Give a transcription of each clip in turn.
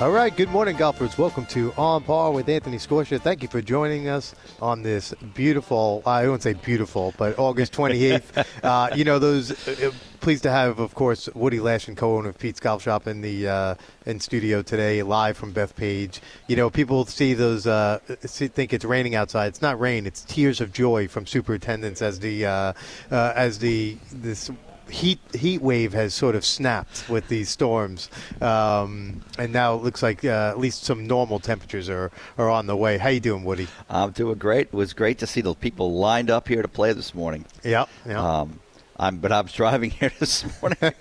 All right, good morning, golfers. Welcome to On Par with Anthony Scorsia. Thank you for joining us on this beautiful, I won't say beautiful, but August 28th. uh, you know, those, uh, pleased to have, of course, Woody Lashin co-owner of Pete's Golf Shop in the uh, in studio today, live from Bethpage. You know, people see those, uh, see, think it's raining outside. It's not rain. It's tears of joy from superintendents as the, uh, uh, as the, this heat heat wave has sort of snapped with these storms, um, and now it looks like uh, at least some normal temperatures are, are on the way. How you doing, Woody? I'm doing great. It was great to see the people lined up here to play this morning. Yeah, yeah. Um, I'm, but I was driving here this morning.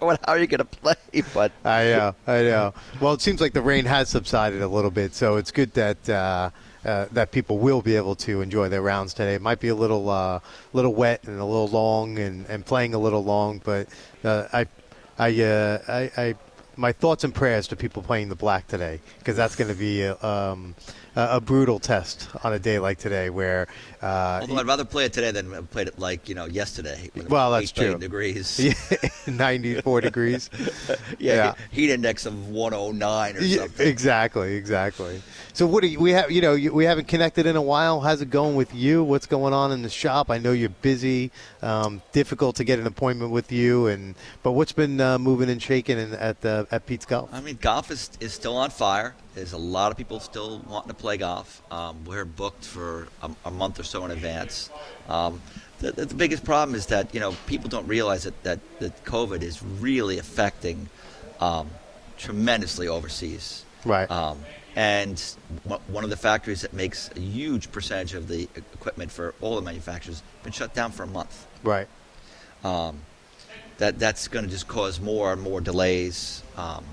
how are you going to play? But I know, I know. Well, it seems like the rain has subsided a little bit, so it's good that. Uh, uh, that people will be able to enjoy their rounds today. It might be a little uh, little wet and a little long and, and playing a little long, but uh, I I, uh, I, I my thoughts and prayers to people playing the black today because that's going to be a, um, a, brutal test on a day like today where. Uh, Although I'd rather play it today than play it like you know yesterday. Well, that's true. Degrees. Yeah, 94 degrees. Yeah, yeah, heat index of 109 or something. exactly, exactly. So what do you, we have? You know, we haven't connected in a while. How's it going with you? What's going on in the shop? I know you're busy. Um, difficult to get an appointment with you, and but what's been uh, moving and shaking in, at the at Pete's Golf? I mean, golf is is still on fire. There's a lot of people still wanting to play golf. Um, we're booked for a, a, month or so in advance. Um, the, the, biggest problem is that you know people don't realize that that, that COVID is really affecting um, tremendously overseas. Right. Um, and one of the factories that makes a huge percentage of the equipment for all the manufacturers been shut down for a month. Right. Um, that that's going to just cause more and more delays. Um,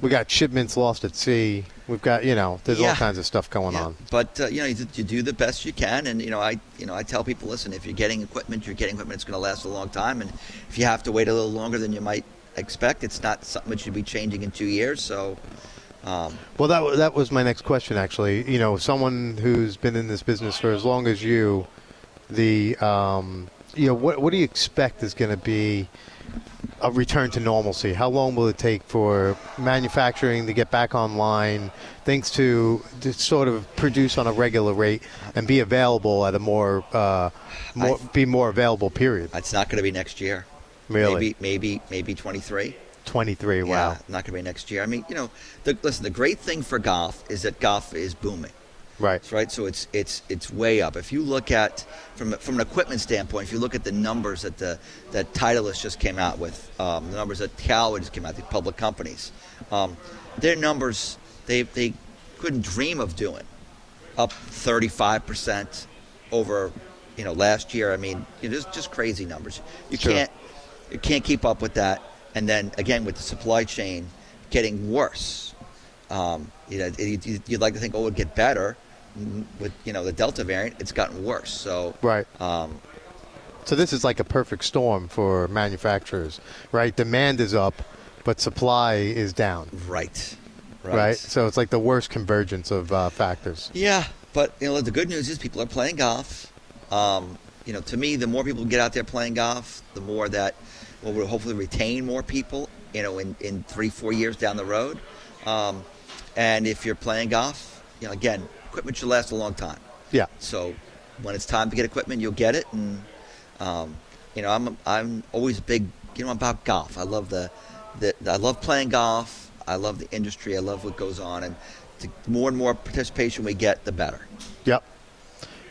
we got shipments lost at sea. We've got you know there's yeah. all kinds of stuff going yeah. on. But uh, you know you, you, do the best you can, and you know I you know I tell people listen if you're getting equipment, you're getting equipment it's going to last a long time, and if you have to wait a little longer than you might expect. It's not something that should be changing in two years. So. Um, well, that that was my next question. Actually, you know, someone who's been in this business for as long as you, the um, you know, what what do you expect is going to be a return to normalcy? How long will it take for manufacturing to get back online, things to, to sort of produce on a regular rate and be available at a more, uh, more be more available period? It's not going to be next year. Really? Maybe, maybe, maybe 23. 23. Wow. Yeah, not going to be next year. I mean, you know, the, listen. The great thing for golf is that golf is booming. Right. Right. So it's it's it's way up. If you look at from from an equipment standpoint, if you look at the numbers that the that Titleist just came out with, um, the numbers that Callaway just came out, the public companies, um, their numbers they they couldn't dream of doing, up 35 percent over you know last year. I mean, it is just crazy numbers. You sure. can't you can't keep up with that. And then again, with the supply chain getting worse, um, you know, it, you'd like to think, oh, it would get better. With you know the Delta variant, it's gotten worse. So right. Um, so this is like a perfect storm for manufacturers, right? Demand is up, but supply is down. Right. Right. right? So it's like the worst convergence of uh, factors. Yeah, but you know the good news is people are playing golf. Um, you know, to me, the more people get out there playing golf, the more that well, we'll hopefully retain more people, you know, in, in three, four years down the road. Um, and if you're playing golf, you know, again, equipment should last a long time. Yeah. So when it's time to get equipment, you'll get it. And, um, you know, I'm, I'm always big, you know, about golf. I love the, the, I love playing golf. I love the industry. I love what goes on. And the more and more participation we get, the better. Yep.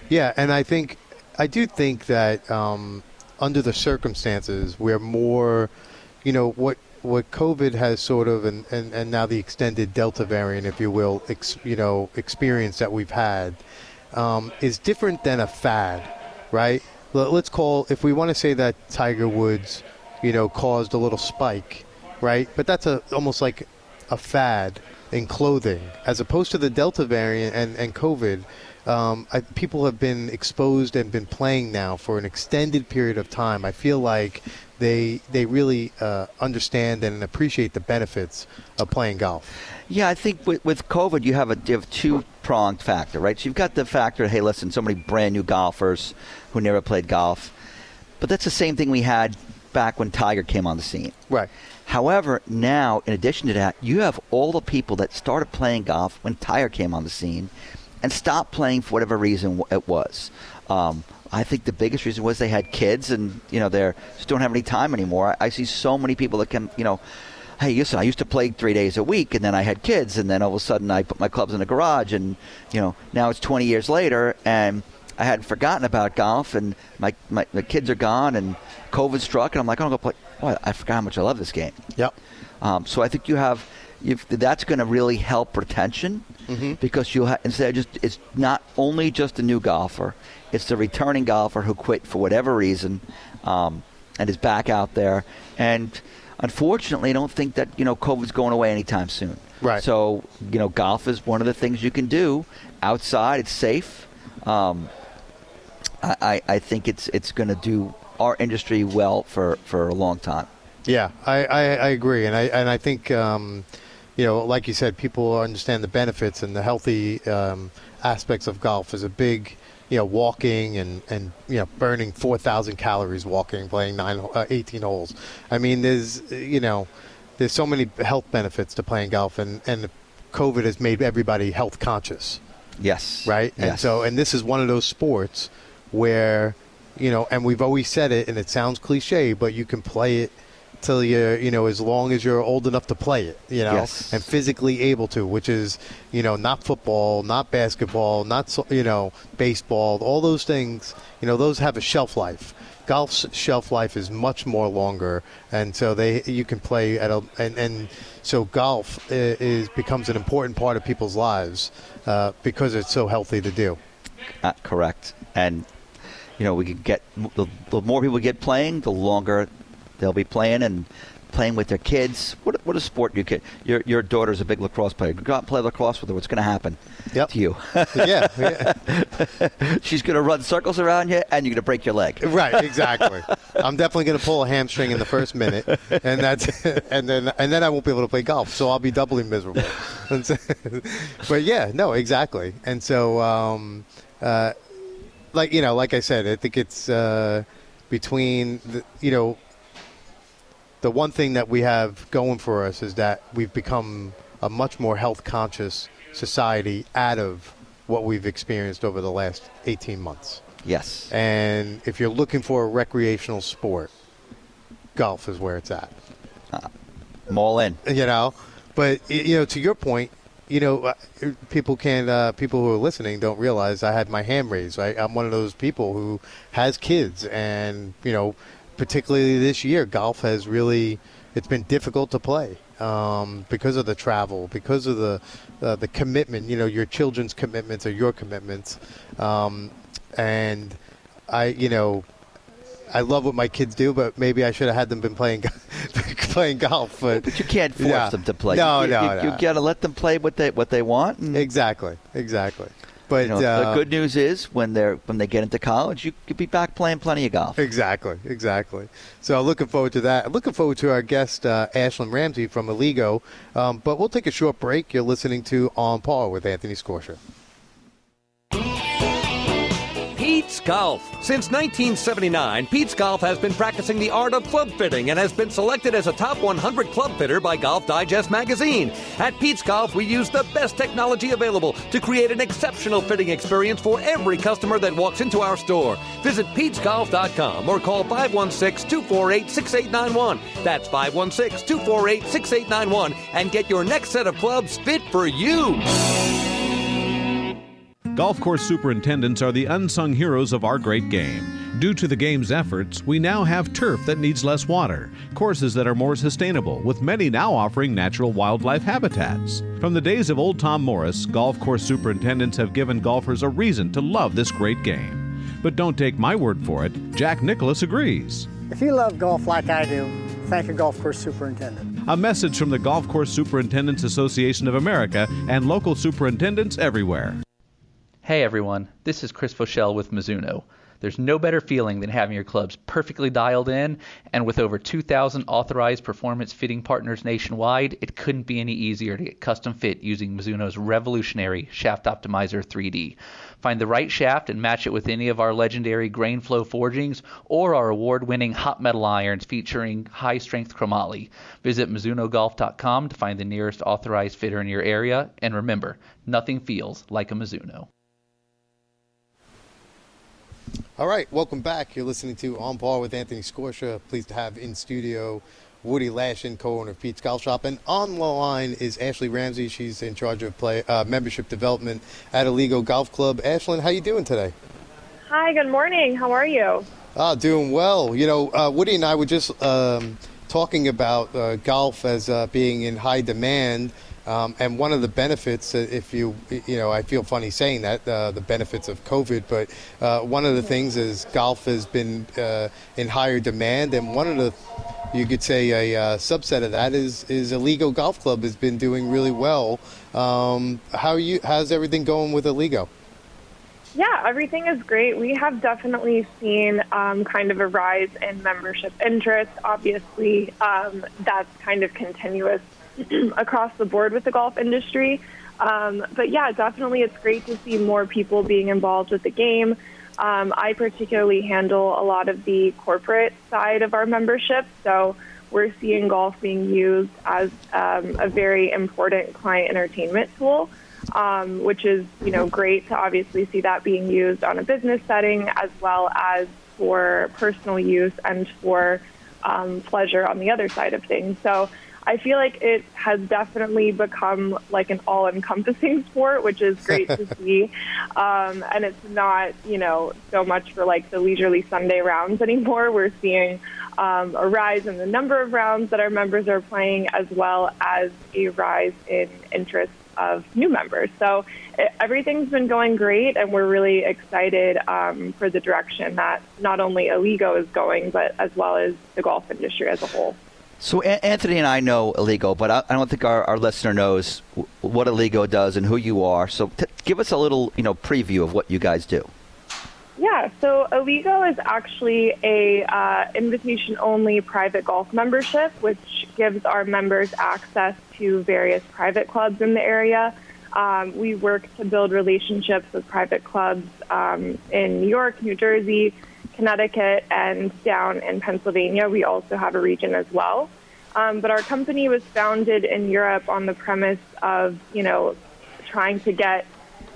Yeah. And I think, I do think that, um, under the circumstances we're more, you know, what what COVID has sort of, and, and, and now the extended Delta variant, if you will, ex, you know, experience that we've had, um, is different than a fad, right? Let's call, if we want to say that Tiger Woods, you know, caused a little spike, right? But that's a almost like a fad in clothing, as opposed to the Delta variant and, and COVID um, I, people have been exposed and been playing now for an extended period of time. I feel like they they really uh, understand and appreciate the benefits of playing golf. Yeah, I think with, with COVID, you have a you have two pronged factor, right? So you've got the factor, hey, listen, so many brand new golfers who never played golf, but that's the same thing we had back when Tiger came on the scene. Right. However, now, in addition to that, you have all the people that started playing golf when Tiger came on the scene and stopped playing for whatever reason it was. Um, I think the biggest reason was they had kids and, you know, they just don't have any time anymore. I, I see so many people that can, you know, hey, listen, I used to play three days a week, and then I had kids, and then all of a sudden I put my clubs in the garage, and you know now it's 20 years later, and I hadn't forgotten about golf, and my, my, my kids are gone, and COVID struck, and I'm like, I'm gonna go play. I forgot how much I love this game. Yep. Um, so I think you have, that's going to really help retention Mm-hmm. because you'll ha- instead of just it's not only just a new golfer, it's the returning golfer who quit for whatever reason, um, and is back out there. And unfortunately, I don't think that you know COVID's going away anytime soon. Right. So you know, golf is one of the things you can do outside. It's safe. Um, I, I, I think it's it's going to do our industry well for, for a long time. Yeah, I, I, I agree, and I and I think um, you know, like you said, people understand the benefits and the healthy um, aspects of golf is a big, you know, walking and and you know, burning four thousand calories walking, playing nine, uh, 18 holes. I mean, there's you know, there's so many health benefits to playing golf, and and COVID has made everybody health conscious, Yes. right? Yes. And so, and this is one of those sports where, you know, and we've always said it, and it sounds cliche, but you can play it till you're, you know, as long as you're old enough to play it, you know, Yes. and physically able to, which is, you know, not football, not basketball, not, so- you know, baseball, all those things, you know, those have a shelf life. Golf's shelf life is much more longer, and so they you can play at a and, and so golf i- is becomes an important part of people's lives uh, because it's so healthy to do. Uh, correct. And you know, we can get the, the more people get playing, the longer they'll be playing and playing with their kids. What what a sport you can. Your your daughter's a big lacrosse player. Go out and play lacrosse with her. What's going to happen Yep. to you? yeah, yeah. She's going to run circles around you, and you're going to break your leg. right, exactly. I'm definitely going to pull a hamstring in the first minute, and that's and then and then I won't be able to play golf, so I'll be doubly miserable. So- but yeah, no, exactly. And so, um, uh, like you know, like I said, I think it's uh, between the, you know the one thing that we have going for us is that we've become a much more health conscious society out of what we've experienced over the last 18 months. Yes. And if you're looking for a recreational sport, golf is where it's at. I'm all in. You know, but you know, to your point, you know, uh, people can uh, people who are listening don't realize I had my hand raised. I'm one of those people who has kids, and you know, particularly this year, golf has really it's been difficult to play um, because of the travel, because of the uh, the commitment. You know, your children's commitments or your commitments, um, and I, you know, I love what my kids do, but maybe I should have had them been playing playing golf. But, But you can't force Yeah. them to play. No, you, no, you, no. You got to let them play what they what they want. And, exactly, exactly. But you know, uh, the good news is when they're when they get into college, you could be back playing plenty of golf. Exactly, exactly. So looking forward to that. Looking forward to our guest uh, Ashlyn Ramsey from Aligo. Um, but we'll take a short break. You're listening to On Par with Anthony Scorsia. Golf. Since 1979, Pete's Golf has been practicing the art of club fitting and has been selected as a top 100 club fitter by Golf Digest magazine. At Pete's Golf, we use the best technology available to create an exceptional fitting experience for every customer that walks into our store. Visit Pete'sGolf.com or call 516 248 6891. That's 516 248 6891 and get your next set of clubs fit for you. Golf course superintendents are the unsung heroes of our great game. Due to the game's efforts, we now have turf that needs less water, courses that are more sustainable, with many now offering natural wildlife habitats. From the days of old Tom Morris, golf course superintendents have given golfers a reason to love this great game. But don't take my word for it, Jack Nicklaus agrees. If you love golf like I do, thank a golf course superintendent. A message from the Golf Course Superintendents Association of America and local superintendents everywhere. Hey everyone, this is Chris Voshall with Mizuno. There's no better feeling than having your clubs perfectly dialed in, and with over 2,000 authorized performance fitting partners nationwide, it couldn't be any easier to get custom fit using Mizuno's revolutionary Shaft Optimizer 3D. Find the right shaft and match it with any of our legendary grain flow forgings or our award winning hot metal irons featuring high strength chromoly. Visit MizunoGolf.com to find the nearest authorized fitter in your area, and remember, nothing feels like a Mizuno. All right, welcome back. You're listening to On Par with Anthony Scorsia. Pleased to have in studio Woody Lashin, co-owner of Pete's Golf Shop, and on the line is Ashlyn Ramsey. She's in charge of play uh, membership development at Aligo Golf Club. Ashlyn, how are you doing today? Hi, good morning. How are you? Ah, doing well. You know, uh, Woody and I were just um, talking about uh, golf as uh, being in high demand. Um, and one of the benefits, uh, if you, you know, I feel funny saying that, uh, the benefits of COVID, but uh, one of the things is golf has been uh, in higher demand, and one of the, you could say a uh, subset of that is is Aligo Golf Club has been doing really well. Um, how you? How's everything going with Aligo? Yeah, everything is great. We have definitely seen um, kind of a rise in membership interest. Obviously, um, that's kind of continuous across the board with the golf industry. Um, but yeah, definitely it's great to see more people being involved with the game. Um, I particularly handle a lot of the corporate side of our membership, so we're seeing golf being used as um, a very important client entertainment tool, um, which is you know great to obviously see that being used on a business setting as well as for personal use and for um, pleasure on the other side of things. So I feel like it has definitely become like an all encompassing sport, which is great to see. Um, and it's not, you know, so much for like the leisurely Sunday rounds anymore. We're seeing um, a rise in the number of rounds that our members are playing, as well as a rise in interest of new members. So it, everything's been going great, and we're really excited um, for the direction that not only Aligo is going, but as well as the golf industry as a whole. So Anthony and I know Aligo, but I, don't think our, our listener knows what Aligo does and who you are. So t- give us a little, you know, preview of what you guys do. Yeah, so Aligo is actually a uh, invitation-only private golf membership, which gives our members access to various private clubs in the area. Um, we work to build relationships with private clubs um, in New York, New Jersey, Connecticut, and down in Pennsylvania. We also have a region as well. Um, but our company was founded in Europe on the premise of, you know, trying to get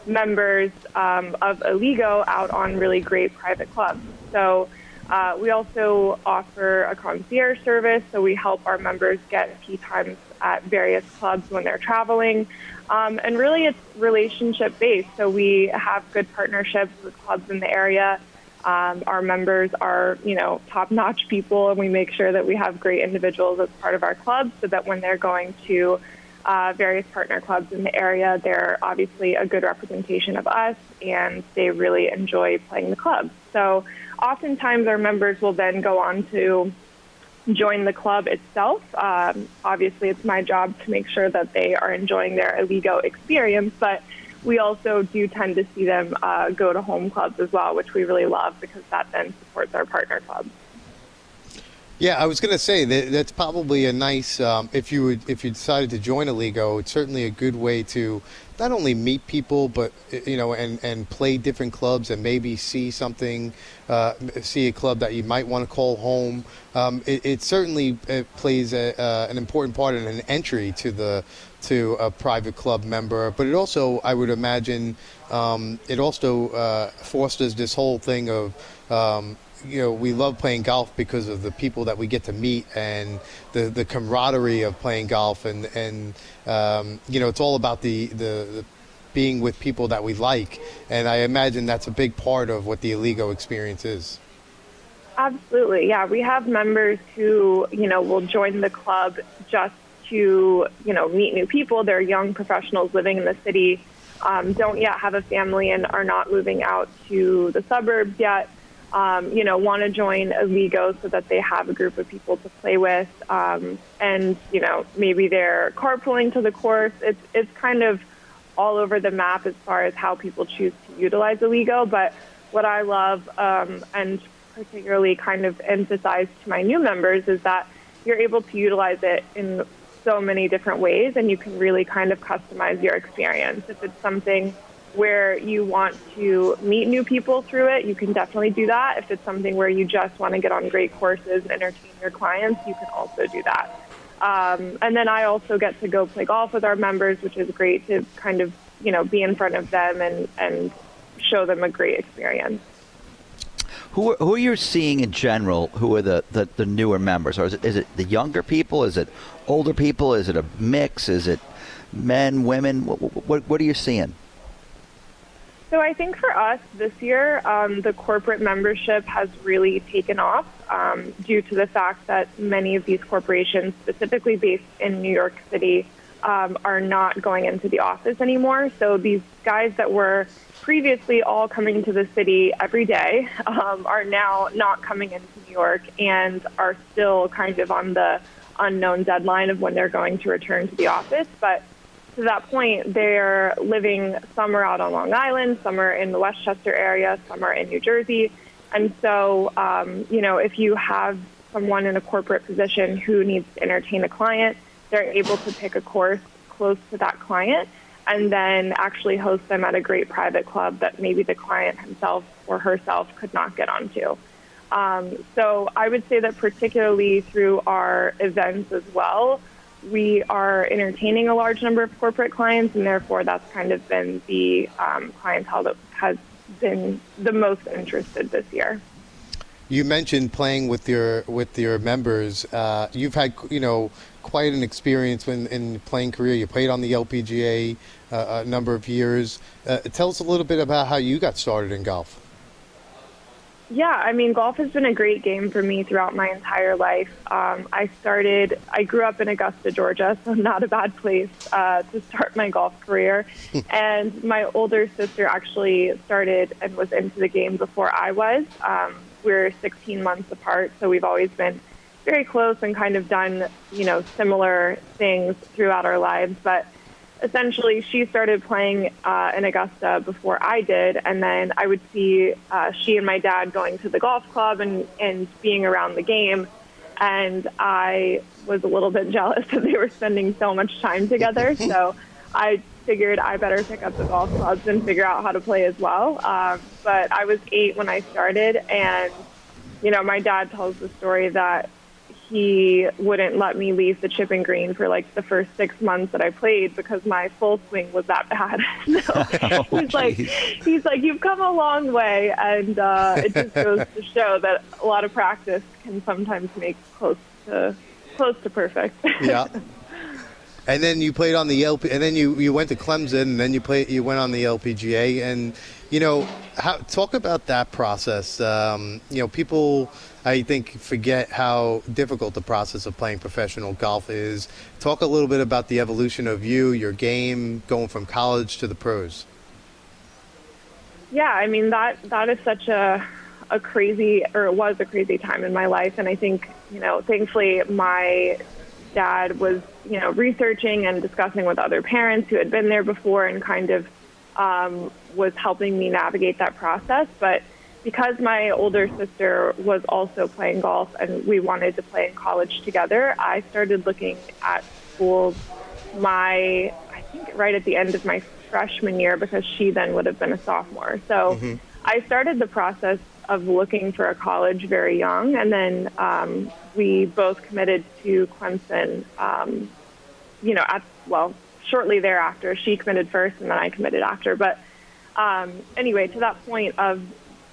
members um, of Aligo out on really great private clubs. So uh, we also offer a concierge service, so we help our members get tee times at various clubs when they're traveling. Um, and really, it's relationship based. So we have good partnerships with clubs in the area um, our members are, you know, top-notch people, and we make sure that we have great individuals as part of our club, so that when they're going to uh, various partner clubs in the area, they're obviously a good representation of us, and they really enjoy playing the club. So, oftentimes, our members will then go on to join the club itself. Um, obviously, it's my job to make sure that they are enjoying their Aligo experience, but we also do tend to see them uh, go to home clubs as well, which we really love because that then supports our partner clubs. Yeah, I was going to say that that's probably a nice um, if you would if you decided to join Aligo, it's certainly a good way to not only meet people but you know and and play different clubs and maybe see something, uh, see a club that you might want to call home. Um, it, it, certainly it plays a, uh, an important part in an entry to the to a private club member, but it also I would imagine um, it also uh, fosters this whole thing of um, you know, we love playing golf because of the people that we get to meet and the, the camaraderie of playing golf. And, and um, you know, it's all about the, the, the, being with people that we like. And I imagine that's a big part of what the Aligo experience is. Absolutely. Yeah. We have members who, you know, will join the club just to, you know, meet new people. They're young professionals living in the city, um, don't yet have a family and are not moving out to the suburbs yet um, you know, want to join Aligo so that they have a group of people to play with. Um, and, you know, maybe they're carpooling to the course. It's, it's kind of all over the map as far as how people choose to utilize Aligo. But what I love um, and particularly kind of emphasize to my new members is that you're able to utilize it in so many different ways and you can really kind of customize your experience. If it's something where you want to meet new people through it, you can definitely do that. If it's something where you just want to get on great courses and entertain your clients, you can also do that. Um, and then I also get to go play golf with our members, which is great to kind of, you know, be in front of them and, and show them a great experience. Who are, who are you seeing in general? Who are the, the, the newer members? Or is it, is it the younger people? Is it older people? Is it a mix? Is it men, women? What, what, what are you seeing? So I think for us this year, um, the corporate membership has really taken off um, due to the fact that many of these corporations, specifically based in New York City, um, are not going into the office anymore. So these guys that were previously all coming to the city every day um, are now not coming into New York and are still kind of on the unknown deadline of when they're going to return to the office. But to that point, they're living, some are out on Long Island, some are in the Westchester area, some are in New Jersey. And so, um, you know, if you have someone in a corporate position who needs to entertain a client, they're able to pick a course close to that client and then actually host them at a great private club that maybe the client himself or herself could not get onto. Um, so I would say that particularly through our events as well, we are entertaining a large number of corporate clients, and therefore that's kind of been the um, clientele that has been the most interested this year. You mentioned playing with your with your members. Uh, you've had you know quite an experience in, in playing career. You played on the LPGA uh, a number of years. Uh, tell us a little bit about how you got started in golf. Yeah, I mean, golf has been a great game for me throughout my entire life. Um, I started, I grew up in Augusta, Georgia, so not a bad place uh, to start my golf career. and my older sister actually started and was into the game before I was. Um, we're 16 months apart, so we've always been very close and kind of done, you know, similar things throughout our lives. But essentially she started playing uh, in Augusta before I did, and then I would see uh, she and my dad going to the golf club and and being around the game, and I was a little bit jealous that they were spending so much time together. so I figured I better pick up the golf clubs and figure out how to play as well. Um, but I was eight when I started, and you know my dad tells the story that he wouldn't let me leave the chipping green for like the first six months that I played because my full swing was that bad. so oh, he's like, he's like, you've come a long way, and uh, it just goes to show that a lot of practice can sometimes make close to close to perfect. yeah. And then you played on the LP, and then you, you went to Clemson, and then you played you went on the LPGA, and you know, how, talk about that process. Um, you know, people I think forget how difficult the process of playing professional golf is. Talk a little bit about the evolution of you, your game, going from college to the pros. Yeah, I mean that that is such a a crazy or it was a crazy time in my life and I think, you know, thankfully my dad was, you know, researching and discussing with other parents who had been there before and kind of um, was helping me navigate that process. But because my older sister was also playing golf and we wanted to play in college together, I started looking at schools my, I think right at the end of my freshman year because she then would have been a sophomore. So mm-hmm. I started the process of looking for a college very young, and then um, we both committed to Clemson. Um, you know, at well, shortly thereafter, she committed first, and then I committed after. But um, anyway, to that point of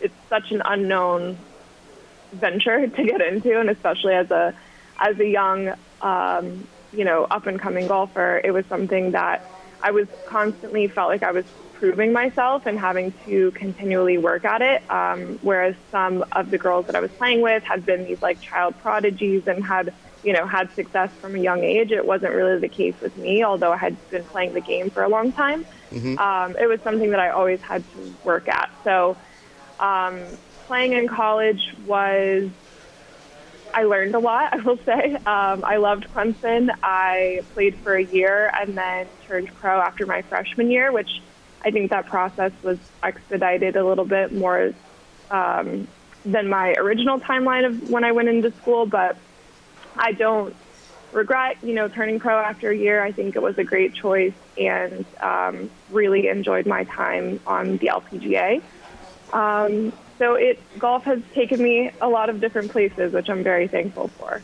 it's such an unknown venture to get into, and especially as a as a young, um, you know, up and coming golfer, it was something that I was constantly felt like I was proving myself and having to continually work at it. Um, whereas some of the girls that I was playing with had been these like child prodigies and had, you know, had success from a young age. It wasn't really the case with me, although I had been playing the game for a long time. Mm-hmm. Um, it was something that I always had to work at. So um, playing in college was, I learned a lot, I will say. Um, I loved Clemson. I played for a year and then turned pro after my freshman year, which I think that process was expedited a little bit more um, than my original timeline of when I went into school, but I don't regret, you know, turning pro after a year. I think it was a great choice and um, really enjoyed my time on the LPGA. Um, so it golf has taken me a lot of different places, which I'm very thankful for.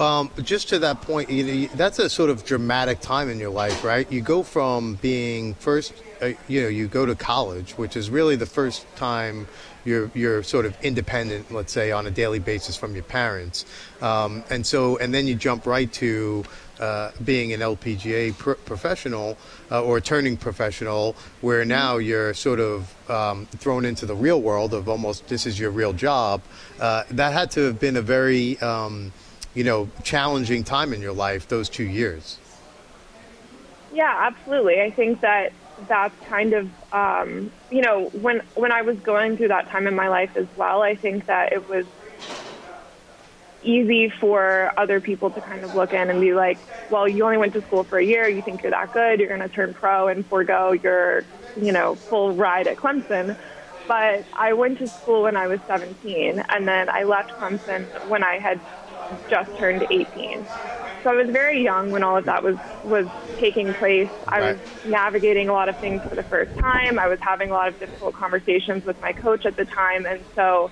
Um, just to that point, that's a sort of dramatic time in your life, right? You go from being first, uh, you know, you go to college, which is really the first time you're you're sort of independent, let's say, on a daily basis from your parents, um, and so and then you jump right to uh, being an LPGA pr- professional uh, or turning professional, where now you're sort of um, thrown into the real world of almost this is your real job. Uh, that had to have been a very um, you know, challenging time in your life, those two years. Yeah, absolutely. I think that that's kind of, um, you know, when when I was going through that time in my life as well, I think that it was easy for other people to kind of look in and be like, well, you only went to school for a year, you think you're that good, you're going to turn pro and forego your, you know, full ride at Clemson. But I went to school when I was 17, and then I left Clemson when I had just turned 18. So I was very young when all of that was was taking place. I was navigating a lot of things for the first time. I was having a lot of difficult conversations with my coach at the time, and so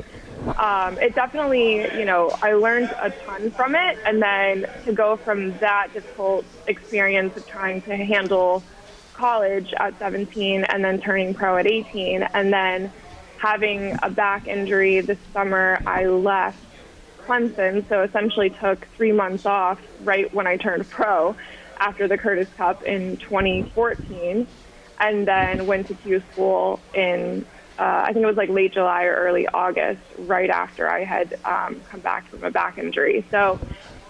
um, it definitely, you know, I learned a ton from it. And then to go from that difficult experience of trying to handle college at 17 and then turning pro at 18, and then having a back injury this summer, I left Clemson, so essentially took three months off right when I turned pro after the Curtis Cup in 2014, and then went to Q school in uh, I think it was like late July or early August, right after I had um, come back from a back injury. So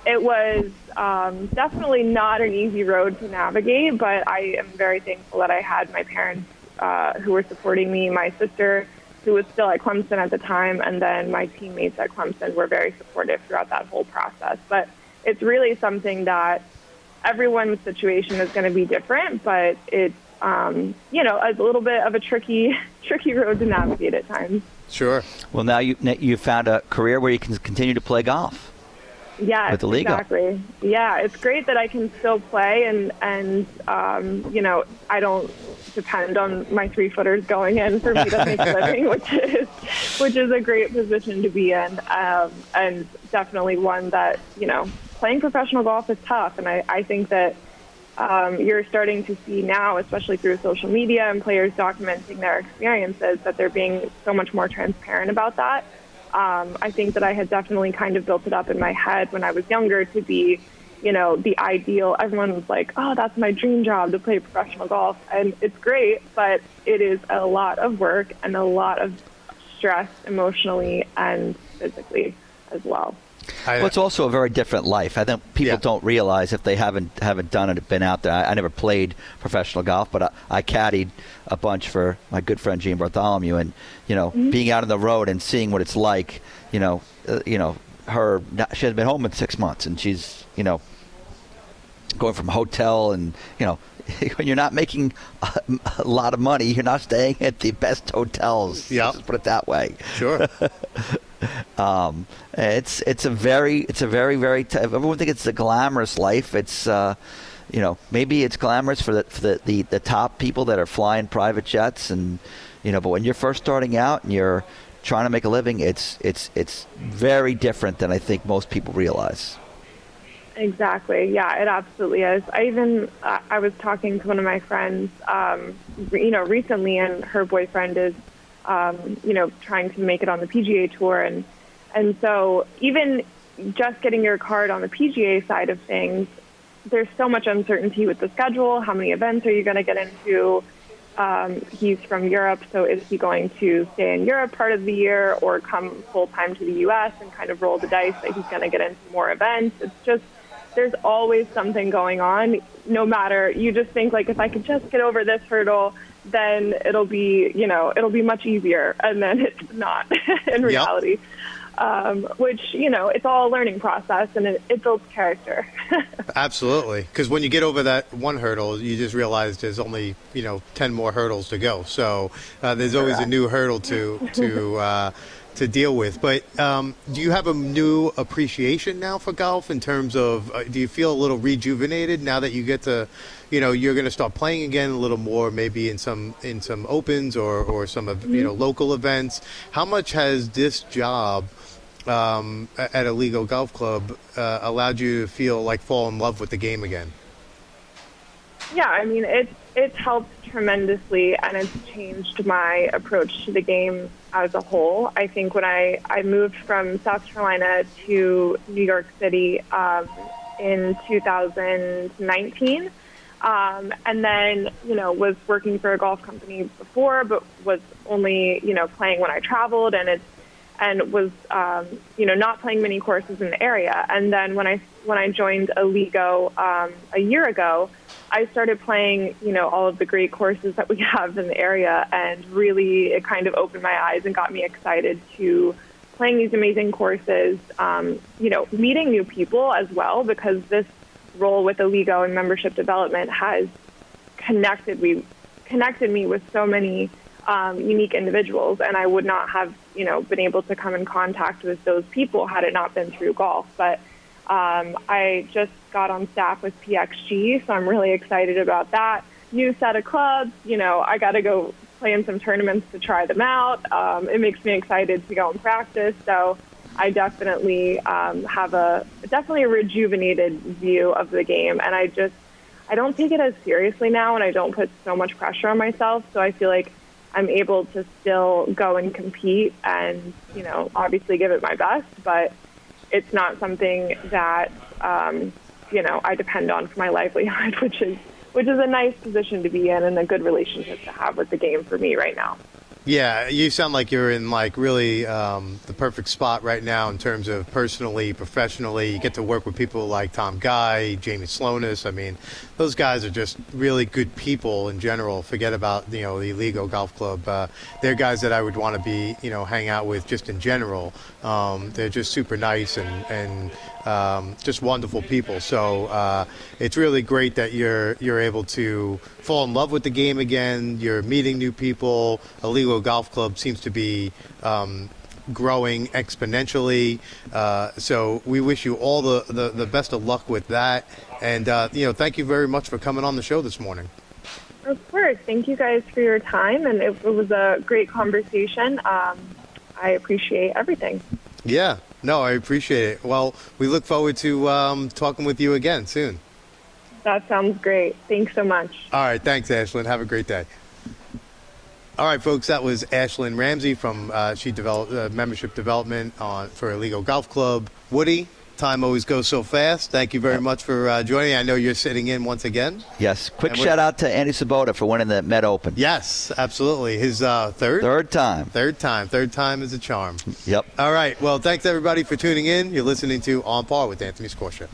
it was um, definitely not an easy road to navigate, but I am very thankful that I had my parents uh, who were supporting me, my sister who was still at Clemson at the time, and then my teammates at Clemson were very supportive throughout that whole process. But it's really something that everyone's situation is going to be different, but it's um, you know a little bit of a tricky tricky road to navigate at times. Sure. Well, now you you found a career where you can continue to play golf. Yeah, with the league exactly. Yeah, it's great that I can still play, and and um, you know I don't depend on my three footers going in for me to make a living, which is which is a great position to be in, um, and definitely one that you know playing professional golf is tough, and I, I think that. Um, you're starting to see now, especially through social media and players documenting their experiences, that they're being so much more transparent about that. Um, I think that I had definitely kind of built it up in my head when I was younger to be you know, the ideal. Everyone was like, oh, that's my dream job to play professional golf. And it's great, but it is a lot of work and a lot of stress emotionally and physically as well. Well, it's also a very different life. I think people yeah. don't realize if they haven't haven't done it, been out there. I, I never played professional golf, but I, I, caddied a bunch for my good friend Jean Bartholomew, and you know, mm-hmm. being out on the road and seeing what it's like. You know, uh, you know, her she hasn't been home in six months, and she's you know going from hotel and you know when you're not making a, a, lot of money, you're not staying at the best hotels. Yeah, let's put it that way. Sure. um, it's it's a very it's a very very t- everyone think it's a glamorous life. It's uh, you know maybe it's glamorous for the for the, the the top people that are flying private jets and you know but when you're first starting out and you're trying to make a living, it's it's it's very different than I think most people realize. Exactly. Yeah, it absolutely is. I even I was talking to one of my friends, um, you know, recently, and her boyfriend is, um, you know, trying to make it on the PGA tour, and and so even just getting your card on the PGA side of things, there's so much uncertainty with the schedule. How many events are you going to get into? Um, he's from Europe, so is he going to stay in Europe part of the year or come full time to the U.S. and kind of roll the dice that he's going to get into more events? It's just there's always something going on. No matter, you just think like if I could just get over this hurdle, then it'll be, you know, it'll be much easier. And then it's not in reality. Yep. um, which you know it's all a learning process and it, it builds character. Absolutely, because when you get over that one hurdle, you just realize there's only you know ten more hurdles to go. So uh, there's always a new hurdle to to uh, to deal with. But um, do you have a new appreciation now for golf in terms of? Uh, do you feel a little rejuvenated now that you get to, you know, you're going to start playing again a little more, maybe in some in some opens or or some of you know local events. How much has this job? Um, a- legal Golf Club uh, allowed you to feel like fall in love with the game again. Yeah, I mean it's it's helped tremendously, and it's changed my approach to the game as a whole. I think when I I moved from South Carolina to New York City um, in 2019, um, and then you know was working for a golf company before, but was only you know playing when I traveled, and it's and was um, you know not playing many courses in the area. And then when I when I joined Aligo um, a year ago, I started playing you know all of the great courses that we have in the area, and really it kind of opened my eyes and got me excited to playing these amazing courses. Um, you know, meeting new people as well because this role with Aligo and membership development has connected me connected me with so many um, unique individuals, and I would not have, you know, been able to come in contact with those people had it not been through golf. But um, I just got on staff with PXG, so I'm really excited about that. New set of clubs, you know, I got to go play in some tournaments to try them out. Um, it makes me excited to go and practice. So I definitely um, have a definitely a rejuvenated view of the game, and I just I don't take it as seriously now, and I don't put so much pressure on myself. So I feel like I'm able to still go and compete and, you know, obviously give it my best, but it's not something that, um, you know, I depend on for my livelihood, which is, which is a nice position to be in and a good relationship to have with the game for me right now. Yeah, you sound like you're in like really um, the perfect spot right now in terms of personally, professionally. You get to work with people like Tom Guy, Jamie Slonis. I mean, those guys are just really good people in general. Forget about you know the Aligo Golf Club. Uh, they're guys that I would want to be you know hang out with just in general. Um, they're just super nice and and um, just wonderful people. So uh, it's really great that you're you're able to fall in love with the game again. You're meeting new people. Golf Club seems to be um, growing exponentially. Uh, so we wish you all the, the, the best of luck with that. And uh, you know, thank you very much for coming on the show this morning. Of course. Thank you guys for your time, and it, it was a great conversation. Um, I appreciate everything. Yeah, no, I appreciate it. Well, we look forward to um, talking with you again soon. That sounds great. Thanks so much. All right, thanks, Ashlyn. Have a great day. All right, folks, that was Ashlyn Ramsey from uh, she developed uh, membership development on for Aligo Golf Club. Woody, time always goes so fast. Thank you very much for uh, joining. I know you're sitting in once again. Yes. Quick shout out to Andy Svoboda for winning the Met Open. Yes, absolutely. His uh, third Third time. third time. Third time is a charm. Yep. All right. Well, thanks everybody for tuning in. You're listening to On Par with Anthony Scorsia.